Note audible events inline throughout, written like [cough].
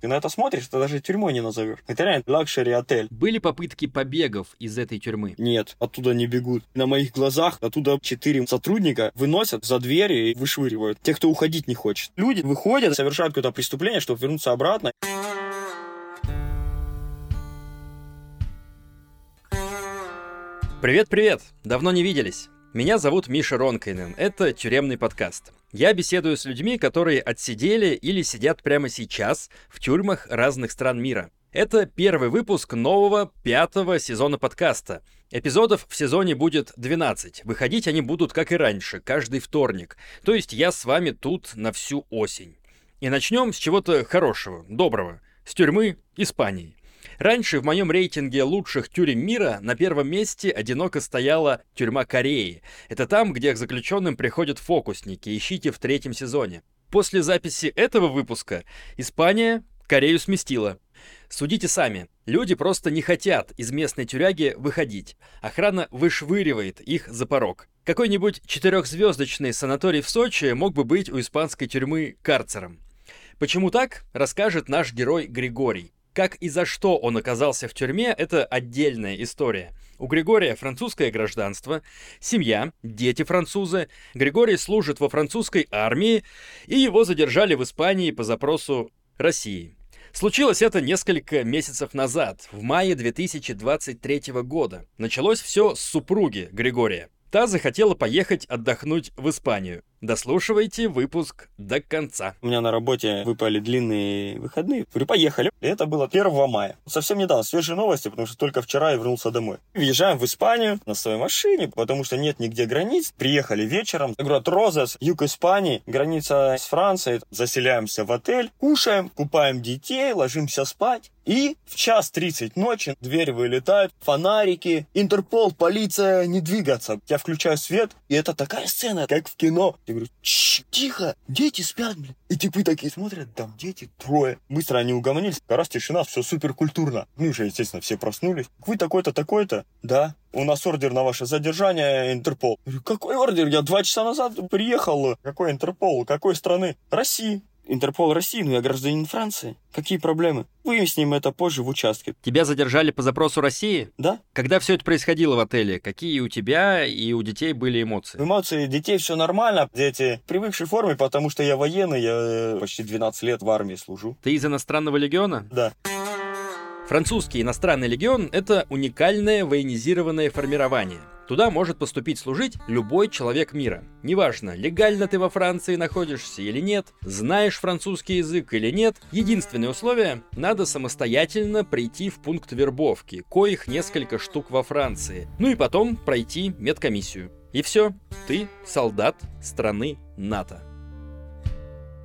Ты на это смотришь, это даже тюрьмой не назовешь. Это реально luxury отель. Были попытки побегов из этой тюрьмы? Нет, оттуда не бегут. На моих глазах оттуда четыре сотрудника выносят за двери и вышвыривают. Тех, кто уходить не хочет. Люди выходят, совершают какое-то преступление, чтобы вернуться обратно. Привет-привет! Давно не виделись. Меня зовут Миша Ронкайнен. Это тюремный подкаст. Я беседую с людьми, которые отсидели или сидят прямо сейчас в тюрьмах разных стран мира. Это первый выпуск нового пятого сезона подкаста. Эпизодов в сезоне будет 12. Выходить они будут, как и раньше, каждый вторник. То есть я с вами тут на всю осень. И начнем с чего-то хорошего, доброго. С тюрьмы Испании. Раньше в моем рейтинге лучших тюрем мира на первом месте одиноко стояла тюрьма Кореи. Это там, где к заключенным приходят фокусники, ищите в третьем сезоне. После записи этого выпуска Испания Корею сместила. Судите сами. Люди просто не хотят из местной тюряги выходить. Охрана вышвыривает их за порог. Какой-нибудь четырехзвездочный санаторий в Сочи мог бы быть у испанской тюрьмы карцером. Почему так, расскажет наш герой Григорий. Как и за что он оказался в тюрьме, это отдельная история. У Григория французское гражданство, семья, дети французы. Григорий служит во французской армии, и его задержали в Испании по запросу России. Случилось это несколько месяцев назад, в мае 2023 года. Началось все с супруги Григория. Та захотела поехать отдохнуть в Испанию. Дослушивайте выпуск до конца. У меня на работе выпали длинные выходные. Говорю, поехали. И это было 1 мая. Совсем недавно, свежие новости, потому что только вчера я вернулся домой. Въезжаем в Испанию на своей машине, потому что нет нигде границ. Приехали вечером. Город Розас, юг Испании, граница с Францией. Заселяемся в отель, кушаем, купаем детей, ложимся спать. И в час 30 ночи дверь вылетает, фонарики, Интерпол, полиция, не двигаться. Я включаю свет, и это такая сцена, как в кино. Я говорю, тихо, дети спят, блин. И типы такие смотрят, там дети трое. Быстро они угомонились, раз тишина, все супер культурно. Ну уже, естественно, все проснулись. Вы такой-то, такой-то? Да. У нас ордер на ваше задержание, Интерпол. Я говорю, какой ордер? Я два часа назад приехал. Какой Интерпол? Какой страны? России. Интерпол России, но я гражданин Франции. Какие проблемы? Выясним это позже в участке. Тебя задержали по запросу России? Да. Когда все это происходило в отеле, какие у тебя и у детей были эмоции? Эмоции детей все нормально. Дети привыкшие в форме, потому что я военный, я э, почти 12 лет в армии служу. Ты из иностранного легиона? Да. Французский иностранный легион – это уникальное военизированное формирование. Туда может поступить служить любой человек мира. Неважно, легально ты во Франции находишься или нет, знаешь французский язык или нет, единственное условие – надо самостоятельно прийти в пункт вербовки, коих несколько штук во Франции, ну и потом пройти медкомиссию. И все, ты солдат страны НАТО.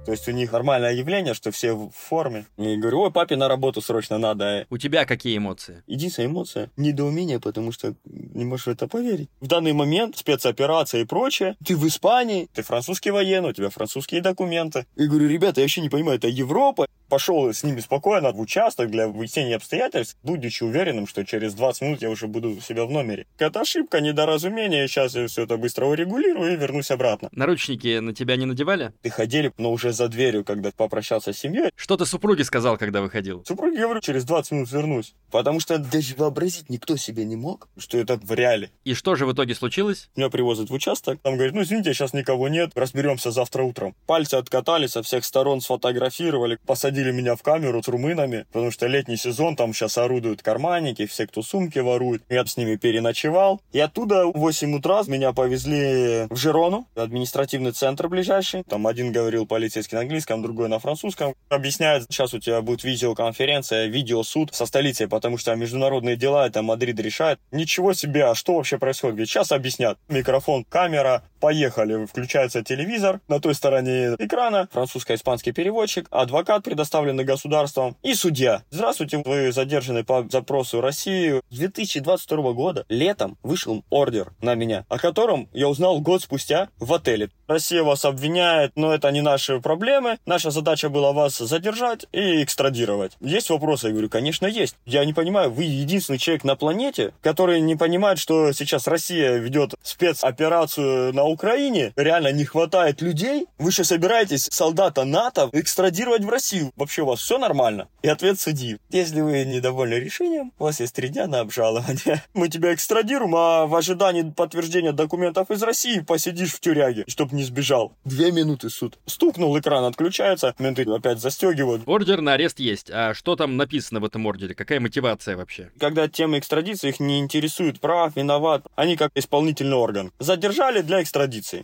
То есть у них нормальное явление, что все в форме. И говорю, ой, папе на работу срочно надо. У тебя какие эмоции? Единственная эмоция — недоумение, потому что не можешь в это поверить. В данный момент спецоперация и прочее. Ты в Испании, ты французский военный, у тебя французские документы. И говорю, ребята, я вообще не понимаю, это Европа. Пошел с ними спокойно в участок для выяснения обстоятельств, будучи уверенным, что через 20 минут я уже буду у себя в номере. Это ошибка, недоразумение, сейчас я все это быстро урегулирую и вернусь обратно. Наручники на тебя не надевали? Ты ходили, но уже за дверью, когда попрощался с семьей. Что ты супруге сказал, когда выходил? Супруге говорю, через 20 минут вернусь. Потому что даже вообразить никто себе не мог, что это в реале. И что же в итоге случилось? Меня привозят в участок, там говорят, ну извините, сейчас никого нет, разберемся завтра утром. Пальцы откатали, со всех сторон сфотографировали, посадили меня в камеру с румынами, потому что летний сезон, там сейчас орудуют карманники, все, кто сумки воруют. Я с ними переночевал. И оттуда в 8 утра меня повезли в Жирону, административный центр ближайший. Там один говорил полицейский на английском, другой на французском. Объясняет, сейчас у тебя будет видеоконференция, видеосуд со столицей, потому что международные дела это Мадрид решает. Ничего себе, а что вообще происходит? Говорит, сейчас объяснят. Микрофон, камера, поехали. Включается телевизор, на той стороне экрана французско-испанский переводчик, адвокат, предоставленный государством, и судья. Здравствуйте, вы задержаны по запросу России. С 2022 года летом вышел ордер на меня, о котором я узнал год спустя в отеле. Россия вас обвиняет, но это не наши проблемы. Наша задача была вас задержать и экстрадировать. Есть вопросы? Я говорю, конечно, есть. Я не понимаю, вы единственный человек на планете, который не понимает, что сейчас Россия ведет спецоперацию на Украине. Реально не хватает людей. Вы что, собираетесь солдата НАТО экстрадировать в Россию? вообще у вас все нормально? И ответ судьи. Если вы недовольны решением, у вас есть три дня на обжалование. [laughs] Мы тебя экстрадируем, а в ожидании подтверждения документов из России посидишь в тюряге, чтобы не сбежал. Две минуты суд. Стукнул, экран отключается, менты опять застегивают. Ордер на арест есть. А что там написано в этом ордере? Какая мотивация вообще? Когда тема экстрадиции их не интересует прав, виноват, они как исполнительный орган. Задержали для экстрадиции.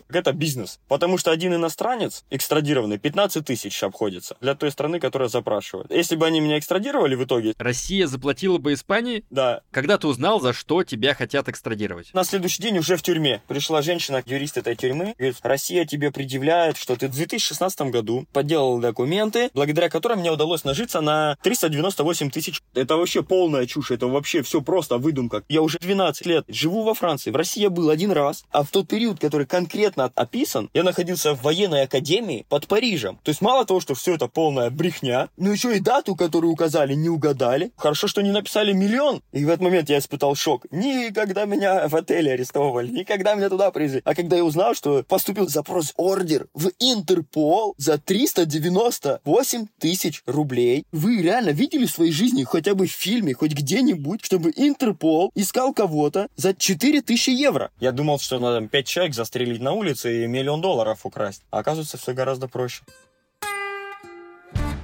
Это бизнес. Потому что один иностранец экстрадированный 15 тысяч обходится для той страны, которая запрашивает. Если бы они меня экстрадировали в итоге... Россия заплатила бы Испании? Да. Когда ты узнал, за что тебя хотят экстрадировать? На следующий день уже в тюрьме. Пришла женщина, юрист этой тюрьмы, говорит, Россия тебе предъявляет, что ты в 2016 году подделал документы, благодаря которым мне удалось нажиться на 398 тысяч. Это вообще полная чушь, это вообще все просто выдумка. Я уже 12 лет живу во Франции, в России я был один раз, а в тот период, который конкретно описан, я находился в военной академии под Парижем. То есть мало того, что все это полная брехня, но еще и дату, которую указали, не угадали. Хорошо, что не написали миллион. И в этот момент я испытал шок. Никогда меня в отеле арестовывали, никогда меня туда привезли. А когда я узнал, что поступил запрос ордер в Интерпол за 398 тысяч рублей, вы реально видели в своей жизни хотя бы в фильме, хоть где-нибудь, чтобы Интерпол искал кого-то за 4000 евро? Я думал, что надо 5 человек застрелить на улице и миллион долларов украсть. А оказывается, все гораздо проще.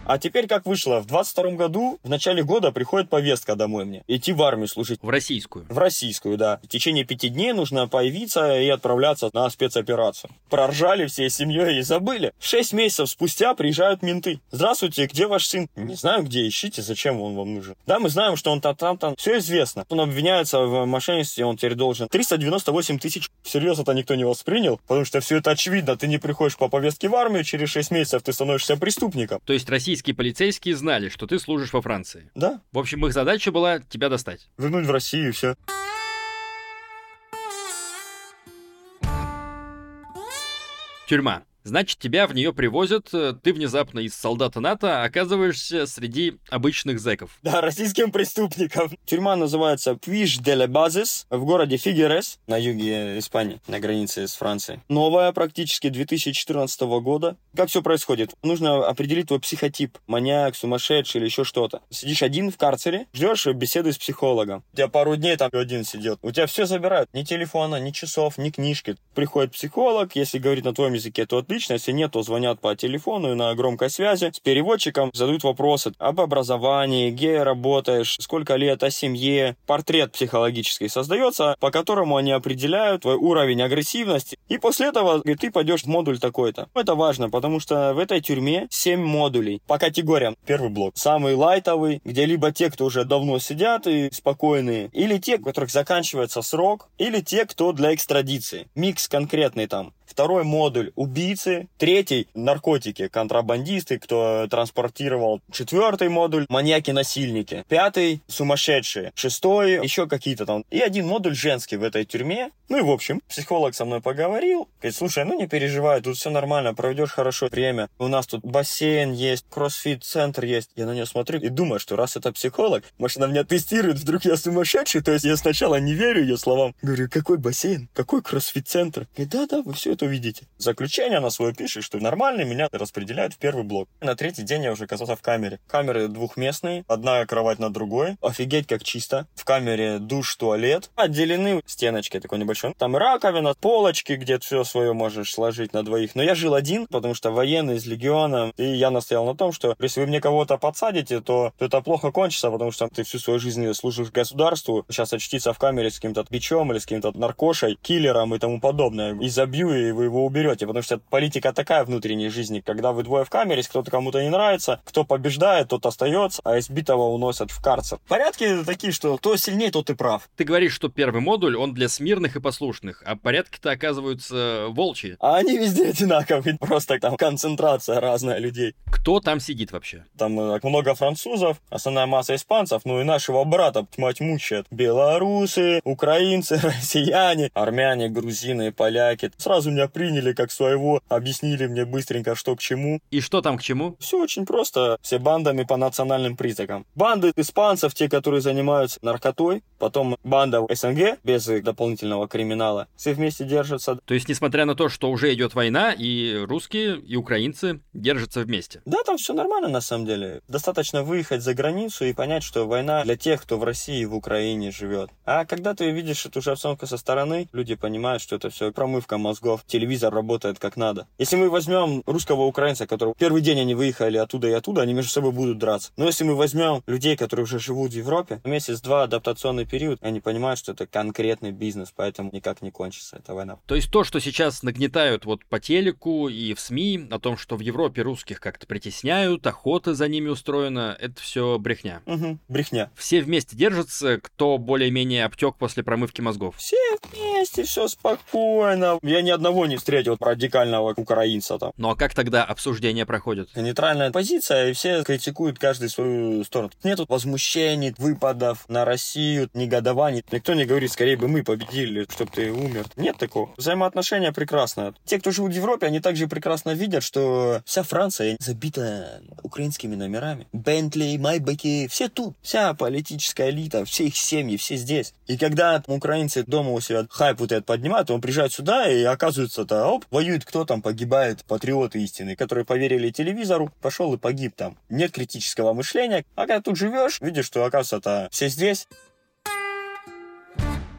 А теперь как вышло? В 22 году, в начале года, приходит повестка домой мне. Идти в армию служить. В российскую. В российскую, да. В течение пяти дней нужно появиться и отправляться на спецоперацию. Проржали всей семьей и забыли. Шесть месяцев спустя приезжают менты. Здравствуйте, где ваш сын? Не знаю, где, ищите, зачем он вам нужен. Да, мы знаем, что он там-там-там. Все известно. Он обвиняется в мошенничестве, он теперь должен 398 тысяч. Всерьез это никто не воспринял, потому что все это очевидно. Ты не приходишь по повестке в армию, через шесть месяцев ты становишься преступником. То есть Россия российские полицейские знали, что ты служишь во Франции. Да. В общем, их задача была тебя достать. Вернуть в Россию и все. Тюрьма. Значит, тебя в нее привозят, э, ты внезапно из солдата НАТО оказываешься среди обычных зэков. Да, российским преступником. Тюрьма называется Пвиш де ле Базис в городе Фигерес на юге Испании, на границе с Францией. Новая практически 2014 года. Как все происходит? Нужно определить твой психотип. Маньяк, сумасшедший или еще что-то. Сидишь один в карцере, ждешь беседы с психологом. У тебя пару дней там один сидит. У тебя все забирают. Ни телефона, ни часов, ни книжки. Приходит психолог, если говорит на твоем языке, то отлично. Если нет, то звонят по телефону и на громкой связи с переводчиком, задают вопросы об образовании, где работаешь, сколько лет, о семье. Портрет психологический создается, по которому они определяют твой уровень агрессивности. И после этого говорит, ты пойдешь в модуль такой-то. Это важно, потому что в этой тюрьме 7 модулей по категориям. Первый блок. Самый лайтовый, где либо те, кто уже давно сидят и спокойные, или те, у которых заканчивается срок, или те, кто для экстрадиции. Микс конкретный там. Второй модуль – убийцы. Третий – наркотики, контрабандисты, кто транспортировал. Четвертый модуль – маньяки-насильники. Пятый – сумасшедшие. Шестой – еще какие-то там. И один модуль женский в этой тюрьме. Ну и в общем, психолог со мной поговорил. Говорит, слушай, ну не переживай, тут все нормально, проведешь хорошо время. У нас тут бассейн есть, кроссфит-центр есть. Я на нее смотрю и думаю, что раз это психолог, может она меня тестирует, вдруг я сумасшедший. То есть я сначала не верю ее словам. Говорю, какой бассейн? Какой кроссфит-центр? Говорит, да-да, вы все это увидите. Заключение она свое пишет, что нормально меня распределяют в первый блок. На третий день я уже оказался в камере. Камеры двухместные, одна кровать на другой. Офигеть, как чисто. В камере душ, туалет. Отделены стеночкой такой небольшой. Там раковина, полочки, где все свое можешь сложить на двоих. Но я жил один, потому что военный из легиона. И я настоял на том, что если вы мне кого-то подсадите, то, то это плохо кончится, потому что ты всю свою жизнь служишь государству. Сейчас очтиться в камере с каким-то бичом или с каким-то наркошей, киллером и тому подобное. И забью, и вы его уберете, потому что политика такая внутренней жизни, когда вы двое в камере, если кто-то кому-то не нравится, кто побеждает, тот остается, а избитого уносят в карцер. Порядки такие, что кто сильнее, тот и прав. Ты говоришь, что первый модуль, он для смирных и послушных, а порядки-то оказываются волчьи. А они везде одинаковые, [laughs] просто там концентрация разная людей. Кто там сидит вообще? Там э, много французов, основная масса испанцев, ну и нашего брата тьмать мучает. Белорусы, украинцы, [laughs] россияне, армяне, грузины, поляки. Сразу меня приняли как своего, объяснили мне быстренько, что к чему. И что там к чему? Все очень просто. Все бандами по национальным признакам. Банды испанцев, те, которые занимаются наркотой, потом банда СНГ без дополнительного криминала, все вместе держатся. То есть, несмотря на то, что уже идет война, и русские, и украинцы держатся вместе? Да, там все нормально на самом деле. Достаточно выехать за границу и понять, что война для тех, кто в России и в Украине живет. А когда ты видишь эту же обстановку со стороны, люди понимают, что это все промывка мозгов, телевизор работает как надо. Если мы возьмем русского украинца, который первый день они выехали оттуда и оттуда, они между собой будут драться. Но если мы возьмем людей, которые уже живут в Европе, месяц-два адаптационный период, они понимают, что это конкретный бизнес, поэтому никак не кончится эта война. То есть то, что сейчас нагнетают вот по телеку и в СМИ о том, что в Европе русских как-то притесняют, охота за ними устроена, это все брехня. Угу, брехня. Все вместе держатся, кто более-менее обтек после промывки мозгов. Все вместе, все спокойно. Я ни одного не встретил радикального украинца там. Ну а как тогда обсуждение проходит? Нейтральная позиция, и все критикуют каждый свою сторону. Нету возмущений, выпадов на Россию, негодований. Никто не говорит, скорее бы мы победили, чтобы ты умер. Нет такого. Взаимоотношения прекрасные. Те, кто живут в Европе, они также прекрасно видят, что вся Франция забита украинскими номерами. Бентли, Майбеки, все тут. Вся политическая элита, все их семьи, все здесь. И когда украинцы дома у себя хайп вот этот поднимают, он приезжает сюда, и оказывается-то, оп, воюет кто там, погибает, патриоты истины, которые поверили телевизору, пошел и погиб там. Нет критического мышления. А когда тут живешь, видишь, что, оказывается-то все здесь.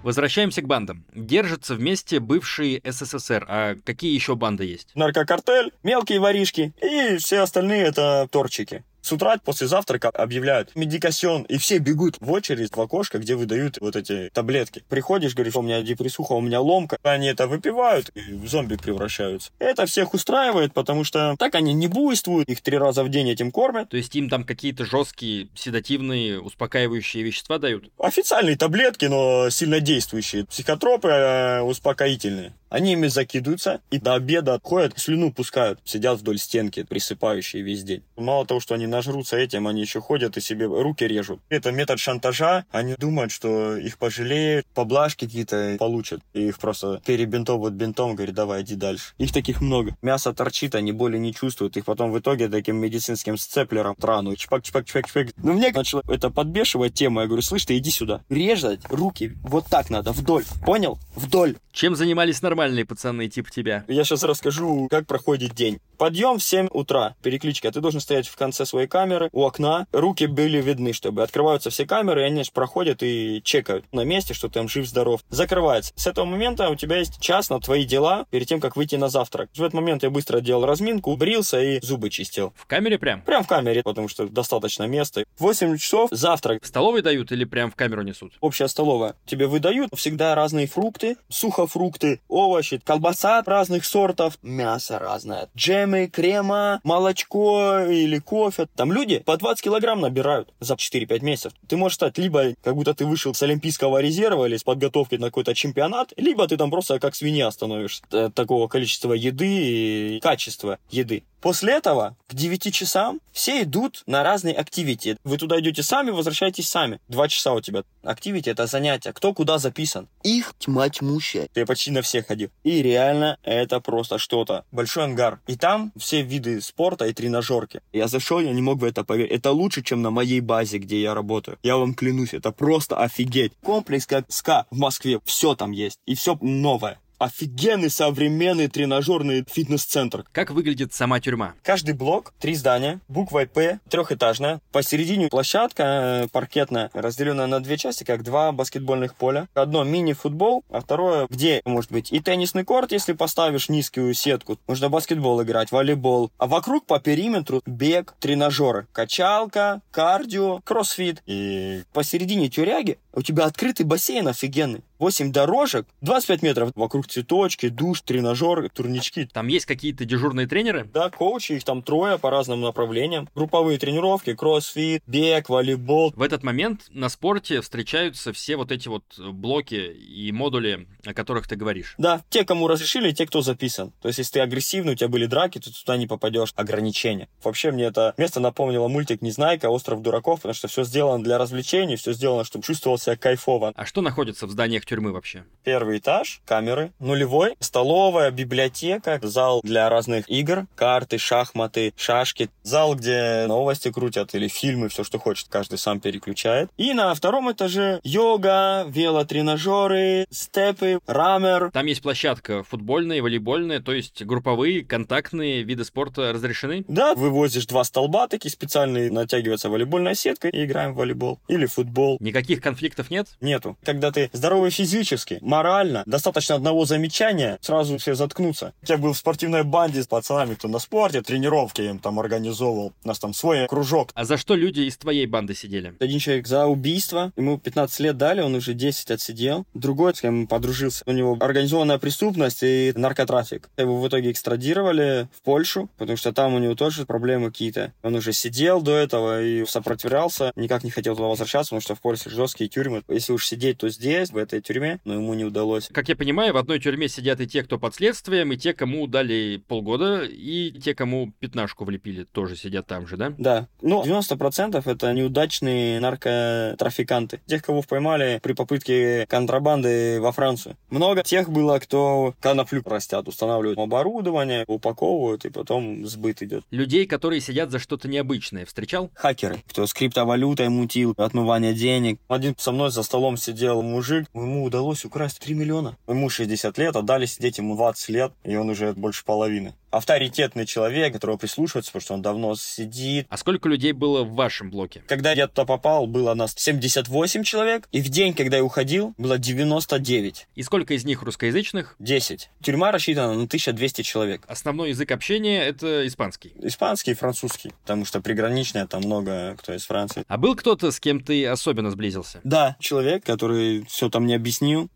Возвращаемся к бандам. Держатся вместе бывшие СССР. А какие еще банды есть? Наркокартель, мелкие воришки и все остальные это торчики. С утра после завтрака объявляют медикасион, и все бегут в очередь в окошко, где выдают вот эти таблетки. Приходишь, говоришь, у меня депрессуха, у меня ломка. Они это выпивают и в зомби превращаются. Это всех устраивает, потому что так они не буйствуют, их три раза в день этим кормят. То есть им там какие-то жесткие седативные, успокаивающие вещества дают? Официальные таблетки, но сильно действующие. Психотропы э, успокоительные. Они ими закидываются и до обеда ходят, слюну пускают, сидят вдоль стенки, присыпающие весь день. Мало того, что они нажрутся этим, они еще ходят и себе руки режут. Это метод шантажа. Они думают, что их пожалеют, поблажки какие-то получат. И их просто перебинтовывают бинтом, говорят, давай, иди дальше. Их таких много. Мясо торчит, они боли не чувствуют. Их потом в итоге таким медицинским сцеплером трану. Чпак, чпак, чпак, чпак. Но мне начало это подбешивать тема. Я говорю, слышь, ты иди сюда. Резать руки вот так надо, вдоль. Понял? Вдоль. Чем занимались нормальные пацаны типа тебя? Я сейчас расскажу, как проходит день. Подъем в 7 утра, перекличка. Ты должен стоять в конце своей камеры, у окна. Руки были видны, чтобы открываются все камеры, и они проходят и чекают на месте, что ты там жив-здоров. Закрывается. С этого момента у тебя есть час на твои дела перед тем, как выйти на завтрак. В этот момент я быстро делал разминку, брился и зубы чистил. В камере прям? Прям в камере, потому что достаточно места. В 8 часов завтрак. В столовой дают или прям в камеру несут? Общая столовая. Тебе выдают всегда разные фрукты, сухофрукты, овощи, колбаса разных сортов, мясо разное, джем джемы, крема, молочко или кофе. Там люди по 20 килограмм набирают за 4-5 месяцев. Ты можешь стать либо как будто ты вышел с олимпийского резерва или с подготовки на какой-то чемпионат, либо ты там просто как свинья становишься от такого количества еды и качества еды. После этого к 9 часам все идут на разные активити. Вы туда идете сами, возвращаетесь сами. Два часа у тебя. Активити это занятие. Кто куда записан. Их тьма тьмущая. Я почти на всех ходил. И реально это просто что-то. Большой ангар. И там все виды спорта и тренажерки. Я зашел, я не мог в это поверить. Это лучше, чем на моей базе, где я работаю. Я вам клянусь, это просто офигеть. Комплекс как ЦСКА в Москве. Все там есть. И все новое офигенный современный тренажерный фитнес-центр. Как выглядит сама тюрьма? Каждый блок, три здания, буквой П, трехэтажная. Посередине площадка э, паркетная, разделенная на две части, как два баскетбольных поля. Одно мини-футбол, а второе, где может быть и теннисный корт, если поставишь низкую сетку. Можно баскетбол играть, волейбол. А вокруг по периметру бег, тренажеры, качалка, кардио, кроссфит. И посередине тюряги у тебя открытый бассейн офигенный. 8 дорожек, 25 метров вокруг цветочки, душ, тренажер, турнички. Там есть какие-то дежурные тренеры? Да, коучи, их там трое по разным направлениям. Групповые тренировки, кроссфит, бег, волейбол. В этот момент на спорте встречаются все вот эти вот блоки и модули, о которых ты говоришь. Да, те, кому разрешили, те, кто записан. То есть, если ты агрессивный, у тебя были драки, то туда не попадешь. Ограничения. Вообще, мне это место напомнило мультик «Незнайка. Остров дураков», потому что все сделано для развлечений, все сделано, чтобы чувствовал себя кайфово. А что находится в зданиях тюрьмы вообще? Первый этаж, камеры, нулевой, столовая, библиотека, зал для разных игр, карты, шахматы, шашки, зал, где новости крутят или фильмы, все, что хочет, каждый сам переключает. И на втором этаже йога, велотренажеры, степы, рамер. Там есть площадка футбольная, волейбольная, то есть групповые, контактные виды спорта разрешены? Да, вывозишь два столба такие специальные, натягивается волейбольная сетка и играем в волейбол или футбол. Никаких конфликтов нет? Нету. Когда ты здоровый физически, морально, достаточно одного замечания, сразу все заткнутся. Я был в спортивной банде с пацанами, кто на спорте, тренировки им там организовывал. У нас там свой кружок. А за что люди из твоей банды сидели? Один человек за убийство, ему 15 лет дали, он уже 10 отсидел. Другой, с кем подружился, у него организованная преступность и наркотрафик. Его в итоге экстрадировали в Польшу, потому что там у него тоже проблемы какие-то. Он уже сидел до этого и сопротивлялся, никак не хотел туда возвращаться, потому что в Польше жесткие тюрьмы. Если уж сидеть, то здесь, в этой тюрьме, но ему не удалось. Как я понимаю, в одной тюрьме сидят и те, кто под следствием, и те, кому дали полгода, и те, кому пятнашку влепили, тоже сидят там же, да? Да. Ну, 90% это неудачные наркотрафиканты. Тех, кого поймали при попытке контрабанды во Францию. Много тех было, кто коноплю растят, устанавливают оборудование, упаковывают, и потом сбыт идет. Людей, которые сидят за что-то необычное, встречал? Хакеры, кто с криптовалютой мутил, отмывание денег. Один со мной за столом сидел мужик, ему удалось украсть 3 миллиона. Ему 60 лет, отдали сидеть ему 20 лет, и он уже больше половины авторитетный человек, которого прислушивается, потому что он давно сидит. А сколько людей было в вашем блоке? Когда я туда попал, было нас 78 человек, и в день, когда я уходил, было 99. И сколько из них русскоязычных? 10. Тюрьма рассчитана на 1200 человек. Основной язык общения — это испанский? Испанский и французский, потому что приграничная, там много кто из Франции. А был кто-то, с кем ты особенно сблизился? Да, человек, который все там не объяснил,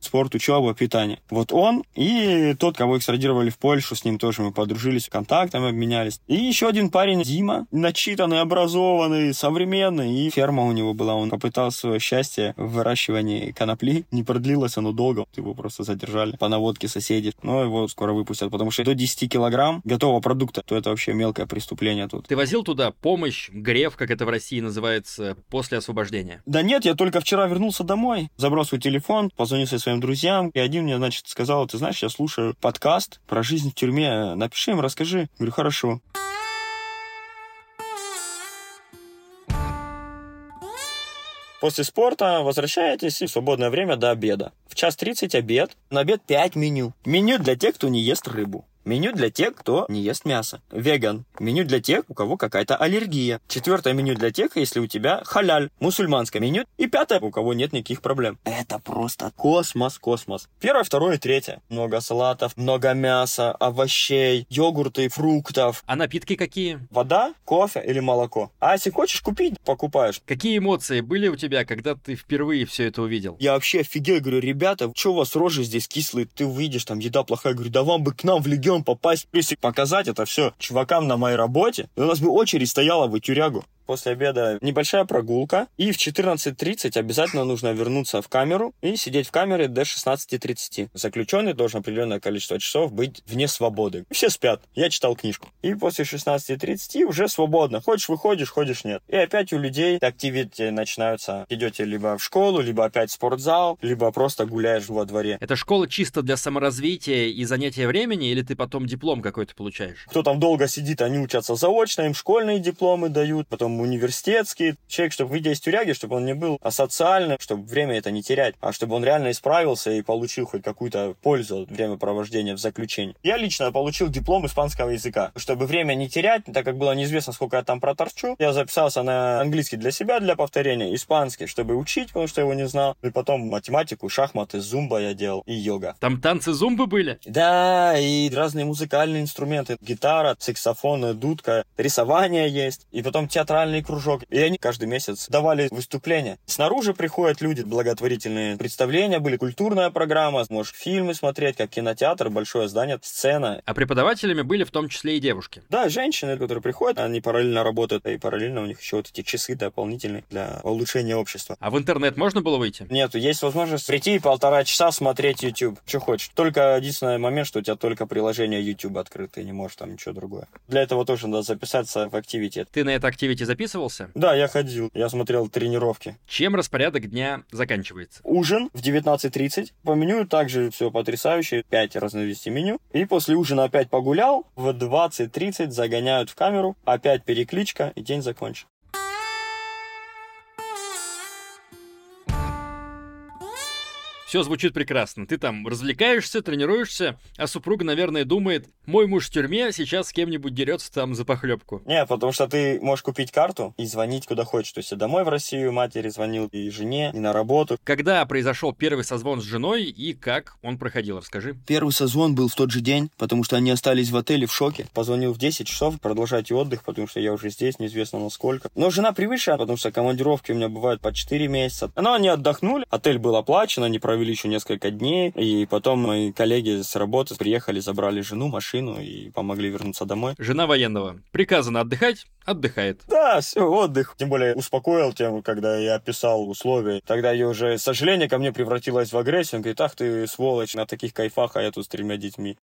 спорт, учеба, питание. Вот он и тот, кого экстрадировали в Польшу, с ним тоже мы подружились, контактами обменялись. И еще один парень, Дима, начитанный, образованный, современный, и ферма у него была, он попытался свое счастье в выращивании конопли, не продлилось оно долго, его просто задержали по наводке соседей, но его скоро выпустят, потому что до 10 килограмм готового продукта, то это вообще мелкое преступление тут. Ты возил туда помощь, греф, как это в России называется, после освобождения? Да нет, я только вчера вернулся домой, забрал свой телефон, позвонил своим друзьям, и один мне, значит, сказал, ты знаешь, я слушаю подкаст про жизнь в тюрьме, напиши им, расскажи. Говорю, хорошо. После спорта возвращаетесь и в свободное время до обеда. В час 30 обед. На обед 5 меню. Меню для тех, кто не ест рыбу. Меню для тех, кто не ест мясо. Веган. Меню для тех, у кого какая-то аллергия. Четвертое меню для тех, если у тебя халяль. Мусульманское меню. И пятое, у кого нет никаких проблем. Это просто космос, космос. Первое, второе, третье. Много салатов, много мяса, овощей, йогурты, фруктов. А напитки какие? Вода, кофе или молоко. А если хочешь купить, покупаешь. Какие эмоции были у тебя, когда ты впервые все это увидел? Я вообще офигел, говорю, ребята, что у вас рожи здесь кислые? Ты увидишь, там еда плохая. Говорю, да вам бы к нам в легион попасть, если показать это все чувакам на моей работе, у нас бы очередь стояла в тюрягу после обеда небольшая прогулка. И в 14.30 обязательно нужно вернуться в камеру и сидеть в камере до 16.30. Заключенный должен определенное количество часов быть вне свободы. Все спят. Я читал книжку. И после 16.30 уже свободно. Хочешь выходишь, ходишь нет. И опять у людей активити начинаются. Идете либо в школу, либо опять в спортзал, либо просто гуляешь во дворе. Это школа чисто для саморазвития и занятия времени, или ты потом диплом какой-то получаешь? Кто там долго сидит, они учатся заочно, им школьные дипломы дают, потом университетский. Человек, чтобы выйдя из тюряги, чтобы он не был асоциальным, чтобы время это не терять, а чтобы он реально исправился и получил хоть какую-то пользу от времяпровождения в заключении. Я лично получил диплом испанского языка. Чтобы время не терять, так как было неизвестно, сколько я там проторчу, я записался на английский для себя, для повторения, испанский, чтобы учить, потому что я его не знал. И потом математику, шахматы, зумба я делал и йога. Там танцы зумбы были? Да, и разные музыкальные инструменты. Гитара, саксофон, дудка, рисование есть. И потом театральный театральный кружок. И они каждый месяц давали выступления. Снаружи приходят люди, благотворительные представления были, культурная программа, можешь фильмы смотреть, как кинотеатр, большое здание, сцена. А преподавателями были в том числе и девушки? Да, женщины, которые приходят, они параллельно работают, и параллельно у них еще вот эти часы дополнительные для улучшения общества. А в интернет можно было выйти? Нет, есть возможность прийти и полтора часа смотреть YouTube, что хочешь. Только единственный момент, что у тебя только приложение YouTube открыто, и не можешь там ничего другое. Для этого тоже надо записаться в Activity. Ты на это Activity записываешься? Записывался? Да, я ходил, я смотрел тренировки. Чем распорядок дня заканчивается? Ужин в 19.30. По меню также все потрясающе. 5 разновестей меню. И после ужина опять погулял. В 20.30 загоняют в камеру. Опять перекличка и день закончен. Все звучит прекрасно. Ты там развлекаешься, тренируешься, а супруга, наверное, думает, мой муж в тюрьме, сейчас с кем-нибудь дерется там за похлебку. Не, потому что ты можешь купить карту и звонить куда хочешь. То есть я домой в Россию матери звонил, и жене, и на работу. Когда произошел первый созвон с женой и как он проходил, расскажи. Первый созвон был в тот же день, потому что они остались в отеле в шоке. Позвонил в 10 часов, продолжайте отдых, потому что я уже здесь, неизвестно насколько. Но жена привычная, потому что командировки у меня бывают по 4 месяца. Но они отдохнули, отель был оплачен, они провели еще несколько дней, и потом мои коллеги с работы приехали, забрали жену, машину и помогли вернуться домой. Жена военного. Приказано отдыхать, отдыхает. Да, все, отдых. Тем более успокоил тем, когда я описал условия. Тогда ее уже сожаление ко мне превратилось в агрессию. Он говорит, ах ты сволочь, на таких кайфах, а я тут с тремя детьми.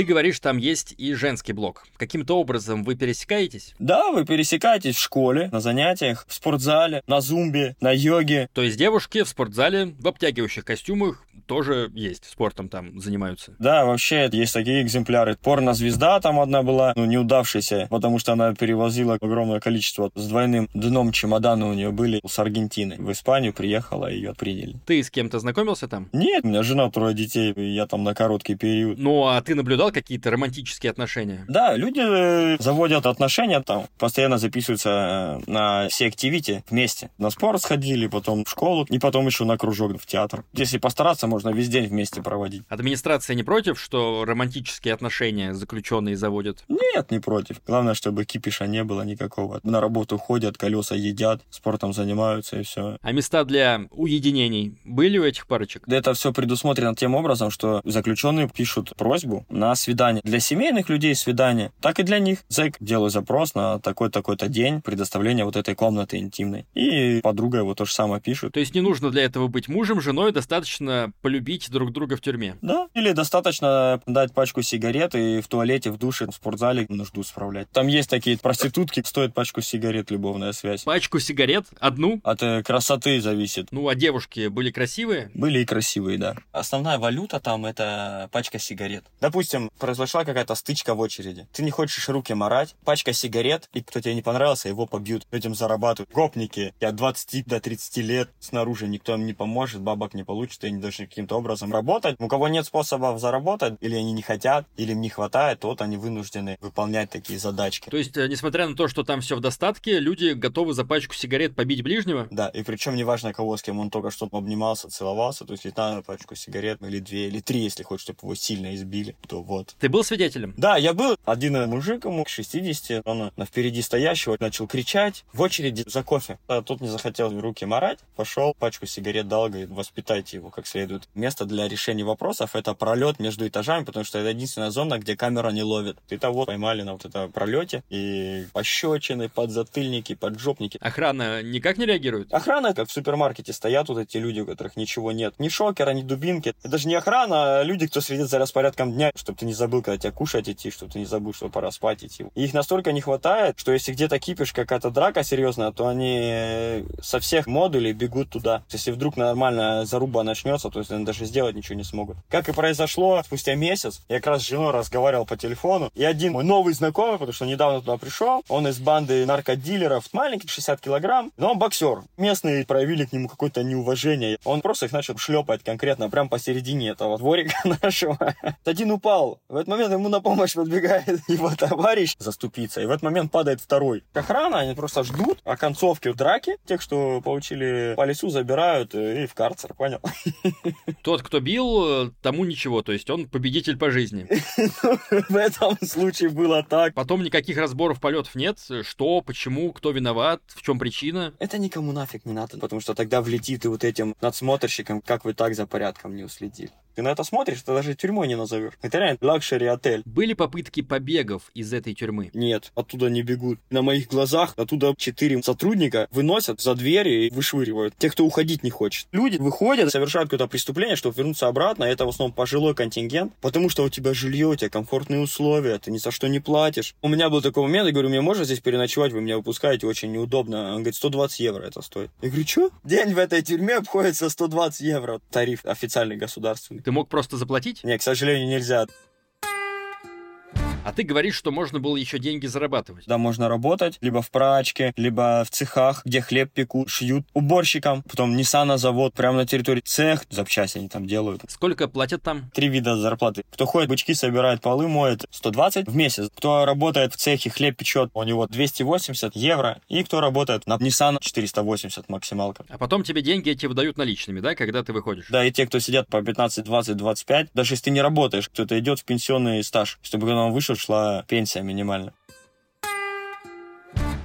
Ты говоришь, там есть и женский блок. Каким-то образом вы пересекаетесь? Да, вы пересекаетесь в школе, на занятиях, в спортзале, на зумбе, на йоге. То есть девушки в спортзале в обтягивающих костюмах тоже есть, спортом там занимаются. Да, вообще есть такие экземпляры. Порно-звезда там одна была, ну, неудавшаяся, потому что она перевозила огромное количество с двойным дном чемодана у нее были с Аргентины. В Испанию приехала, ее приняли. Ты с кем-то знакомился там? Нет, у меня жена, трое детей, я там на короткий период. Ну, а ты наблюдал какие-то романтические отношения? Да, люди э, заводят отношения там, постоянно записываются э, на все активити вместе. На спорт сходили, потом в школу, и потом еще на кружок в театр. Если постараться, можно весь день вместе проводить. Администрация не против, что романтические отношения заключенные заводят? Нет, не против. Главное, чтобы кипиша не было никакого. На работу ходят, колеса едят, спортом занимаются и все. А места для уединений были у этих парочек? Это все предусмотрено тем образом, что заключенные пишут просьбу на свидание. Для семейных людей свидание, так и для них. Зэк делает запрос на такой-такой-то день предоставления вот этой комнаты интимной. И подруга его то же самое пишет. То есть не нужно для этого быть мужем, женой, достаточно полюбить друг друга в тюрьме? Да, или достаточно дать пачку сигарет и в туалете, в душе, в спортзале нужду справлять. Там есть такие проститутки, стоит пачку сигарет любовная связь. Пачку сигарет? Одну? От э, красоты зависит. Ну, а девушки были красивые? Были и красивые, да. Основная валюта там это пачка сигарет. Допустим, произошла какая-то стычка в очереди. Ты не хочешь руки марать, пачка сигарет, и кто тебе не понравился, его побьют. Этим зарабатывают. Гопники. И от 20 до 30 лет снаружи никто им не поможет, бабок не получит, и они должны каким-то образом работать. У кого нет способов заработать, или они не хотят, или им не хватает, вот они вынуждены выполнять такие задачки. То есть, э, несмотря на то, что там все в достатке, люди готовы за пачку сигарет побить ближнего? Да, и причем неважно кого, с кем он только что обнимался, целовался, то есть если надо пачку сигарет, или две, или три, если хочешь, чтобы его сильно избили, то вот. Ты был свидетелем? Да, я был. Один мужик ему к 60, он на впереди стоящего начал кричать в очереди за кофе. А тот не захотел руки марать, пошел, пачку сигарет дал, говорит, воспитайте его как следует. Место для решения вопросов это пролет между этажами, потому что это единственная зона, где камера не ловит. И того поймали на вот этом пролете и пощечины, подзатыльники, поджопники. Охрана никак не реагирует? Охрана, как в супермаркете стоят вот эти люди, у которых ничего нет. Ни шокера, ни дубинки. Это даже не охрана, а люди, кто следит за распорядком дня, чтобы ты не забыл, когда тебя кушать идти, чтобы ты не забыл, что пора спать идти. И их настолько не хватает, что если где-то кипишь какая-то драка серьезная, то они со всех модулей бегут туда. Если вдруг нормальная заруба начнется, то есть они даже сделать ничего не смогут. Как и произошло спустя месяц, я как раз с женой разговаривал по телефону, и один мой новый знакомый, потому что недавно туда пришел, он из банды наркодилеров, маленький, 60 килограмм, но он боксер. Местные проявили к нему какое-то неуважение. Он просто их начал шлепать конкретно прямо посередине этого дворика [laughs] нашего. Один упал. В этот момент ему на помощь подбегает [laughs] его товарищ заступиться. И в этот момент падает второй. Охрана, они просто ждут оконцовки драки. Тех, что получили по лицу, забирают и в карцер, понял? [laughs] Тот, кто бил, тому ничего, то есть он победитель по жизни. [laughs] В этом случае было так. Потом никаких разборов полетов нет. Что, почему, кто виноват, в чем причина? Это никому нафиг не надо, потому что тогда влетит и вот этим надсмотрщикам, как вы так за порядком не уследили. Ты на это смотришь, ты даже тюрьмой не назовешь. Это реально luxury отель. Были попытки побегов из этой тюрьмы? Нет, оттуда не бегут. На моих глазах оттуда четыре сотрудника выносят за двери и вышвыривают. Те, кто уходить не хочет. Люди выходят, совершают какое-то преступление, чтобы вернуться обратно. Это в основном пожилой контингент, потому что у тебя жилье, у тебя комфортные условия, ты ни за что не платишь. У меня был такой момент, я говорю, мне можно здесь переночевать, вы меня выпускаете, очень неудобно. Он говорит, 120 евро это стоит. Я говорю, что? День в этой тюрьме обходится 120 евро. Тариф официальный государственный. Ты мог просто заплатить? Не, к сожалению, нельзя. А ты говоришь, что можно было еще деньги зарабатывать. Да, можно работать либо в прачке, либо в цехах, где хлеб пекут, шьют, уборщиком. Потом Nissan завод прямо на территории цех, запчасти они там делают. Сколько платят там? Три вида зарплаты. Кто ходит, бычки собирает, полы моет, 120 в месяц. Кто работает в цехе, хлеб печет, у него 280 евро. И кто работает на Nissan, 480 максималка. А потом тебе деньги эти выдают наличными, да, когда ты выходишь? Да, и те, кто сидят по 15, 20, 25, даже если ты не работаешь, кто-то идет в пенсионный стаж, чтобы когда он вышел, шла пенсия минимально.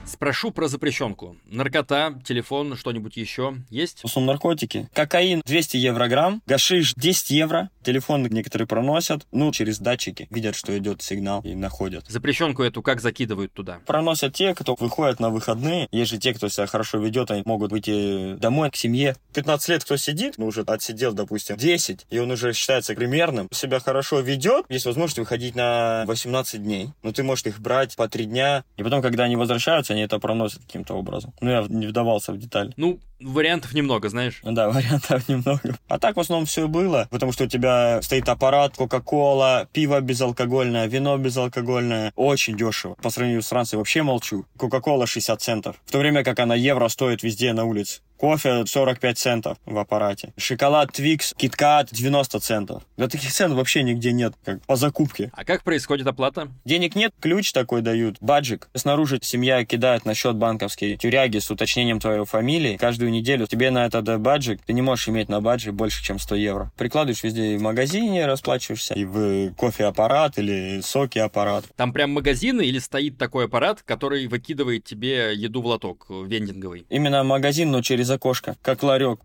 Спрошу про запрещенку. Наркота, телефон, что-нибудь еще есть? В основном наркотики. Кокаин 200 евро грамм, гашиш 10 евро. Телефон некоторые проносят, ну, через датчики. Видят, что идет сигнал и находят. Запрещенку эту как закидывают туда? Проносят те, кто выходит на выходные. Есть же те, кто себя хорошо ведет, они могут выйти домой к семье. 15 лет кто сидит, ну, уже отсидел, допустим, 10, и он уже считается примерным, себя хорошо ведет, есть возможность выходить на 18 дней. Но ты можешь их брать по 3 дня, и потом, когда они возвращаются, они это проносят каким-то образом. Ну, я не вдавался в детали. Ну, вариантов немного, знаешь. Да, [laughs] вариантов немного. А так в основном все было, потому что у тебя стоит аппарат, кока-кола, пиво безалкогольное, вино безалкогольное. Очень дешево. По сравнению с Францией вообще молчу. Кока-кола 60 центов. В то время как она евро стоит везде на улице. Кофе 45 центов в аппарате. Шоколад Твикс, Киткат 90 центов. Да таких цен вообще нигде нет, как по закупке. А как происходит оплата? Денег нет, ключ такой дают, баджик. Снаружи семья кидает на счет банковский тюряги с уточнением твоей фамилии. Каждую неделю тебе на этот баджик, ты не можешь иметь на баджик больше, чем 100 евро. Прикладываешь везде и в магазине, расплачиваешься, и в кофе-аппарат или соки-аппарат. Там прям магазины или стоит такой аппарат, который выкидывает тебе еду в лоток вендинговый? Именно магазин, но через окошко, как ларек.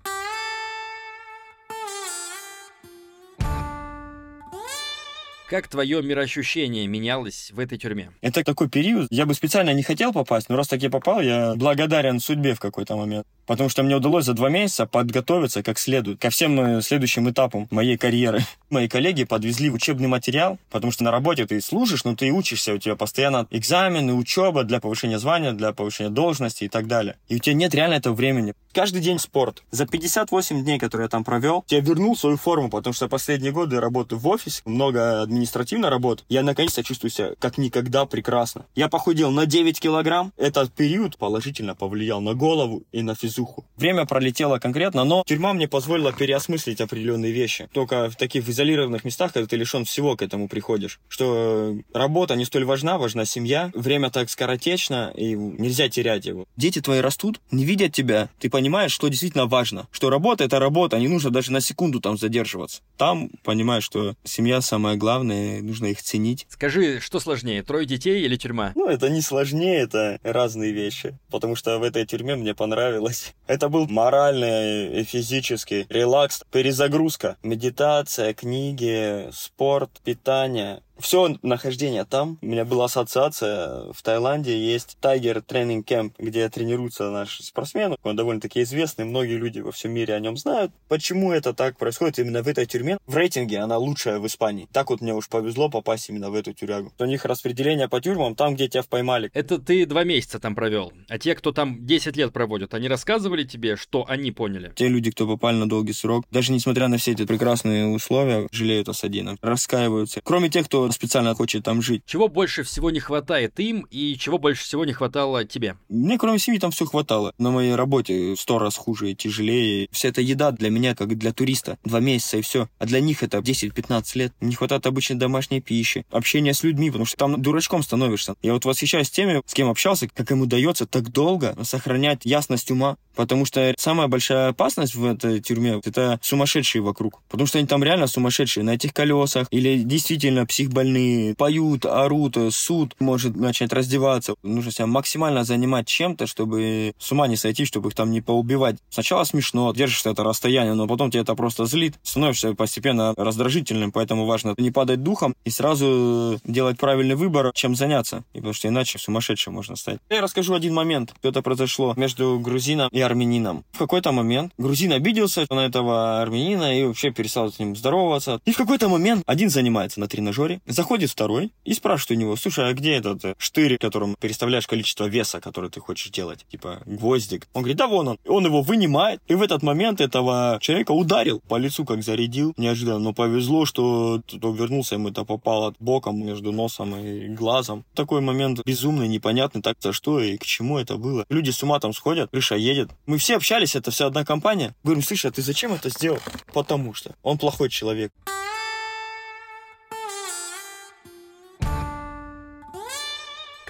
Как твое мироощущение менялось в этой тюрьме? Это такой период. Я бы специально не хотел попасть, но раз так я попал, я благодарен судьбе в какой-то момент. Потому что мне удалось за два месяца подготовиться как следует ко всем э, следующим этапам моей карьеры. [laughs] Мои коллеги подвезли учебный материал, потому что на работе ты служишь, но ты и учишься, у тебя постоянно экзамены, учеба для повышения звания, для повышения должности и так далее. И у тебя нет реально этого времени. Каждый день спорт. За 58 дней, которые я там провел, я вернул свою форму, потому что последние годы я работаю в офисе, много административной работы. Я наконец-то чувствую себя как никогда прекрасно. Я похудел на 9 килограмм. Этот период положительно повлиял на голову и на физуху. Время пролетело конкретно, но тюрьма мне позволила переосмыслить определенные вещи. Только в таких изолированных местах, когда ты лишен всего, к этому приходишь. Что работа не столь важна, важна семья. Время так скоротечно, и нельзя терять его. Дети твои растут, не видят тебя. Ты понимаешь, что действительно важно. Что работа — это работа, не нужно даже на секунду там задерживаться. Там понимаешь, что семья самое главное, нужно их ценить. Скажи, что сложнее, трое детей или тюрьма? Ну, это не сложнее, это разные вещи. Потому что в этой тюрьме мне понравилось. Это был моральный и физический релакс, перезагрузка, медитация, книги, спорт, питание все нахождение там. У меня была ассоциация. В Таиланде есть Tiger Training Camp, где тренируются наши спортсмены. Он довольно-таки известный, многие люди во всем мире о нем знают. Почему это так происходит именно в этой тюрьме? В рейтинге она лучшая в Испании. Так вот мне уж повезло попасть именно в эту тюрягу. У них распределение по тюрьмам там, где тебя поймали. Это ты два месяца там провел. А те, кто там 10 лет проводят, они рассказывали тебе, что они поняли? Те люди, кто попали на долгий срок, даже несмотря на все эти прекрасные условия, жалеют о содеянном, раскаиваются. Кроме тех, кто специально хочет там жить. Чего больше всего не хватает им и чего больше всего не хватало тебе? Мне кроме семьи там все хватало. На моей работе сто раз хуже и тяжелее. Вся эта еда для меня, как для туриста, два месяца и все. А для них это 10-15 лет. Не хватает обычной домашней пищи, общения с людьми, потому что там дурачком становишься. Я вот восхищаюсь теми, с кем общался, как им удается так долго сохранять ясность ума. Потому что самая большая опасность в этой тюрьме — это сумасшедшие вокруг. Потому что они там реально сумасшедшие на этих колесах или действительно психбольные больные, поют, орут, суд может начать раздеваться. Нужно себя максимально занимать чем-то, чтобы с ума не сойти, чтобы их там не поубивать. Сначала смешно, держишься это расстояние, но потом тебя это просто злит, становишься постепенно раздражительным, поэтому важно не падать духом и сразу делать правильный выбор, чем заняться, и потому что иначе сумасшедшим можно стать. Я расскажу один момент, это произошло между грузином и армянином. В какой-то момент грузин обиделся на этого армянина и вообще перестал с ним здороваться. И в какой-то момент один занимается на тренажере, заходит второй и спрашивает у него, слушай, а где этот э, штырь, которым переставляешь количество веса, который ты хочешь делать? Типа гвоздик. Он говорит, да вон он. Он его вынимает, и в этот момент этого человека ударил по лицу, как зарядил. Неожиданно, но повезло, что тот вернулся, ему это попало боком между носом и глазом. Такой момент безумный, непонятный, так за что и к чему это было. Люди с ума там сходят, крыша едет. Мы все общались, это вся одна компания. Говорим, слышь, а ты зачем это сделал? Потому что он плохой человек.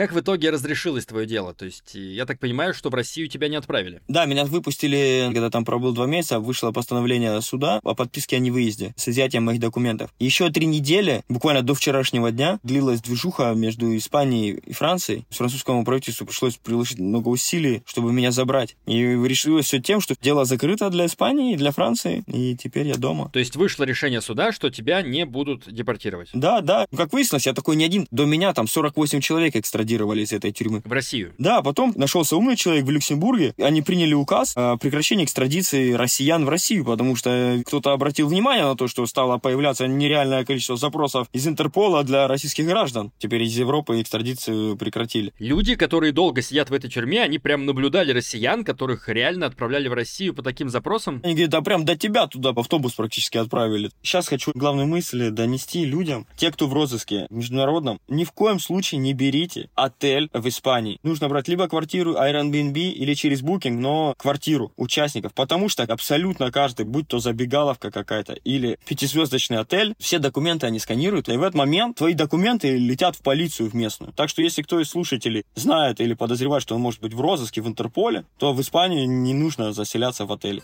Как в итоге разрешилось твое дело? То есть, я так понимаю, что в Россию тебя не отправили? Да, меня выпустили, когда там пробыл два месяца, вышло постановление суда о подписке о невыезде с изъятием моих документов. Еще три недели, буквально до вчерашнего дня, длилась движуха между Испанией и Францией. С французскому правительству пришлось приложить много усилий, чтобы меня забрать. И решилось все тем, что дело закрыто для Испании и для Франции, и теперь я дома. То есть вышло решение суда, что тебя не будут депортировать? Да, да. Как выяснилось, я такой не один. До меня там 48 человек экстрадировали экстрадировали из этой тюрьмы. В Россию? Да, потом нашелся умный человек в Люксембурге. Они приняли указ о прекращении экстрадиции россиян в Россию, потому что кто-то обратил внимание на то, что стало появляться нереальное количество запросов из Интерпола для российских граждан. Теперь из Европы экстрадицию прекратили. Люди, которые долго сидят в этой тюрьме, они прям наблюдали россиян, которых реально отправляли в Россию по таким запросам? Они говорят, да прям до тебя туда автобус практически отправили. Сейчас хочу главной мысли донести людям, те, кто в розыске международном, ни в коем случае не берите отель в Испании. Нужно брать либо квартиру Airbnb или через Booking, но квартиру участников, потому что абсолютно каждый, будь то забегаловка какая-то или пятизвездочный отель, все документы они сканируют, и в этот момент твои документы летят в полицию в местную. Так что если кто из слушателей знает или подозревает, что он может быть в розыске в Интерполе, то в Испании не нужно заселяться в отель.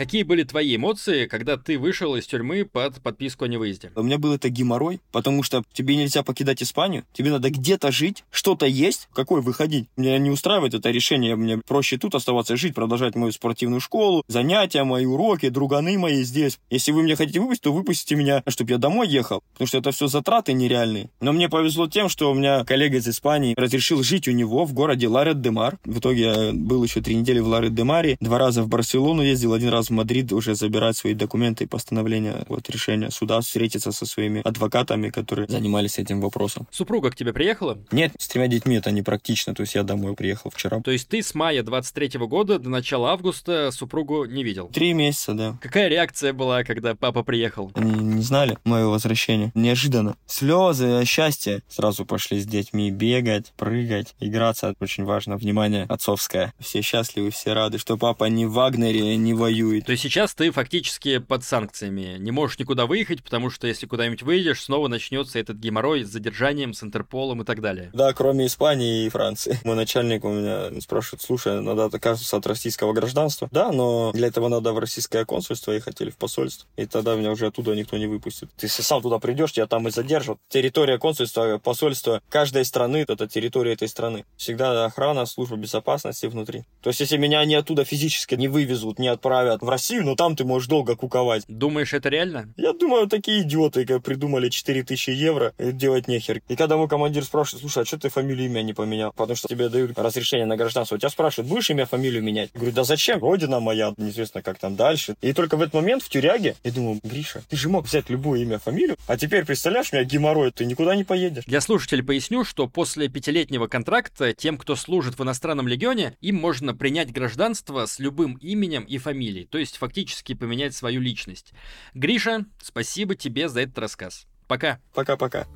Какие были твои эмоции, когда ты вышел из тюрьмы под подписку о невыезде? У меня был это геморрой, потому что тебе нельзя покидать Испанию, тебе надо где-то жить, что-то есть, какой выходить. Меня не устраивает это решение, мне проще тут оставаться жить, продолжать мою спортивную школу, занятия, мои уроки, друганы мои здесь. Если вы меня хотите выпустить, то выпустите меня, чтобы я домой ехал, потому что это все затраты нереальные. Но мне повезло тем, что у меня коллега из Испании разрешил жить у него в городе Ларет-де-Мар. В итоге я был еще три недели в Ларет-де-Маре, два раза в Барселону ездил, один раз в Мадрид уже забирать свои документы и постановления, вот решения суда, встретиться со своими адвокатами, которые занимались этим вопросом. Супруга к тебе приехала? Нет, с тремя детьми это непрактично, то есть я домой приехал вчера. То есть ты с мая 23 года до начала августа супругу не видел? Три месяца, да. Какая реакция была, когда папа приехал? Они не знали моего возвращения. Неожиданно. Слезы, счастье. Сразу пошли с детьми бегать, прыгать, играться. Очень важно. Внимание отцовское. Все счастливы, все рады, что папа не в Вагнере, не воюет то есть сейчас ты фактически под санкциями, не можешь никуда выехать, потому что если куда-нибудь выйдешь, снова начнется этот геморрой с задержанием, с Интерполом и так далее. Да, кроме Испании и Франции. Мой начальник у меня спрашивает, слушай, надо отказываться от российского гражданства. Да, но для этого надо в российское консульство ехать или в посольство. И тогда меня уже оттуда никто не выпустит. Ты сам туда придешь, тебя там и задержат. Территория консульства, посольства каждой страны, это территория этой страны. Всегда охрана, служба безопасности внутри. То есть, если меня они оттуда физически не вывезут, не отправят в Россию, но там ты можешь долго куковать. Думаешь, это реально? Я думаю, такие идиоты, как придумали 4000 евро, делать нехер. И когда мой командир спрашивает, слушай, а что ты фамилию имя не поменял? Потому что тебе дают разрешение на гражданство. У тебя спрашивают, будешь имя, фамилию менять? Я говорю, да зачем? Родина моя, неизвестно, как там дальше. И только в этот момент в тюряге я думаю, Гриша, ты же мог взять любое имя, фамилию, а теперь, представляешь, у меня геморрой, ты никуда не поедешь. Для слушателей поясню, что после пятилетнего контракта тем, кто служит в иностранном легионе, им можно принять гражданство с любым именем и фамилией. То есть фактически поменять свою личность. Гриша, спасибо тебе за этот рассказ. Пока. Пока-пока.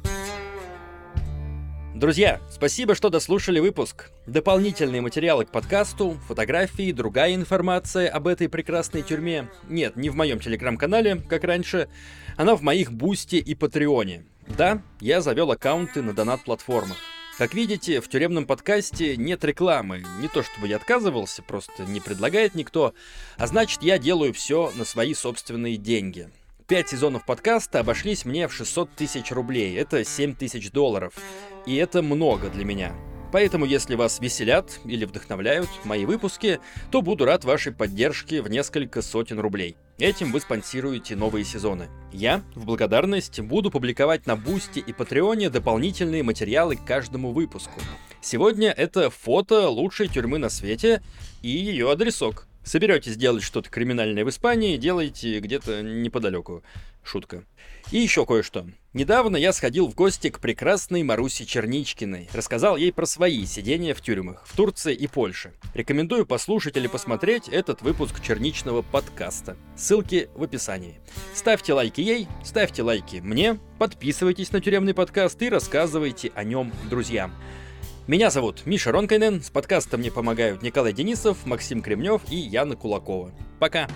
Друзья, спасибо, что дослушали выпуск. Дополнительные материалы к подкасту, фотографии, другая информация об этой прекрасной тюрьме. Нет, не в моем телеграм-канале, как раньше. Она в моих Бусти и Патреоне. Да, я завел аккаунты на донат-платформах. Как видите, в тюремном подкасте нет рекламы. Не то чтобы я отказывался, просто не предлагает никто. А значит, я делаю все на свои собственные деньги. Пять сезонов подкаста обошлись мне в 600 тысяч рублей, это 7 тысяч долларов. И это много для меня. Поэтому, если вас веселят или вдохновляют мои выпуски, то буду рад вашей поддержке в несколько сотен рублей. Этим вы спонсируете новые сезоны. Я, в благодарность, буду публиковать на Бусти и Патреоне дополнительные материалы к каждому выпуску. Сегодня это фото лучшей тюрьмы на свете и ее адресок. Соберетесь делать что-то криминальное в Испании, делайте где-то неподалеку. Шутка. И еще кое-что. Недавно я сходил в гости к прекрасной Марусе Черничкиной. Рассказал ей про свои сидения в тюрьмах в Турции и Польше. Рекомендую послушать или посмотреть этот выпуск черничного подкаста. Ссылки в описании. Ставьте лайки ей, ставьте лайки мне, подписывайтесь на тюремный подкаст и рассказывайте о нем друзьям. Меня зовут Миша Ронкайнен, с подкастом мне помогают Николай Денисов, Максим Кремнев и Яна Кулакова. Пока!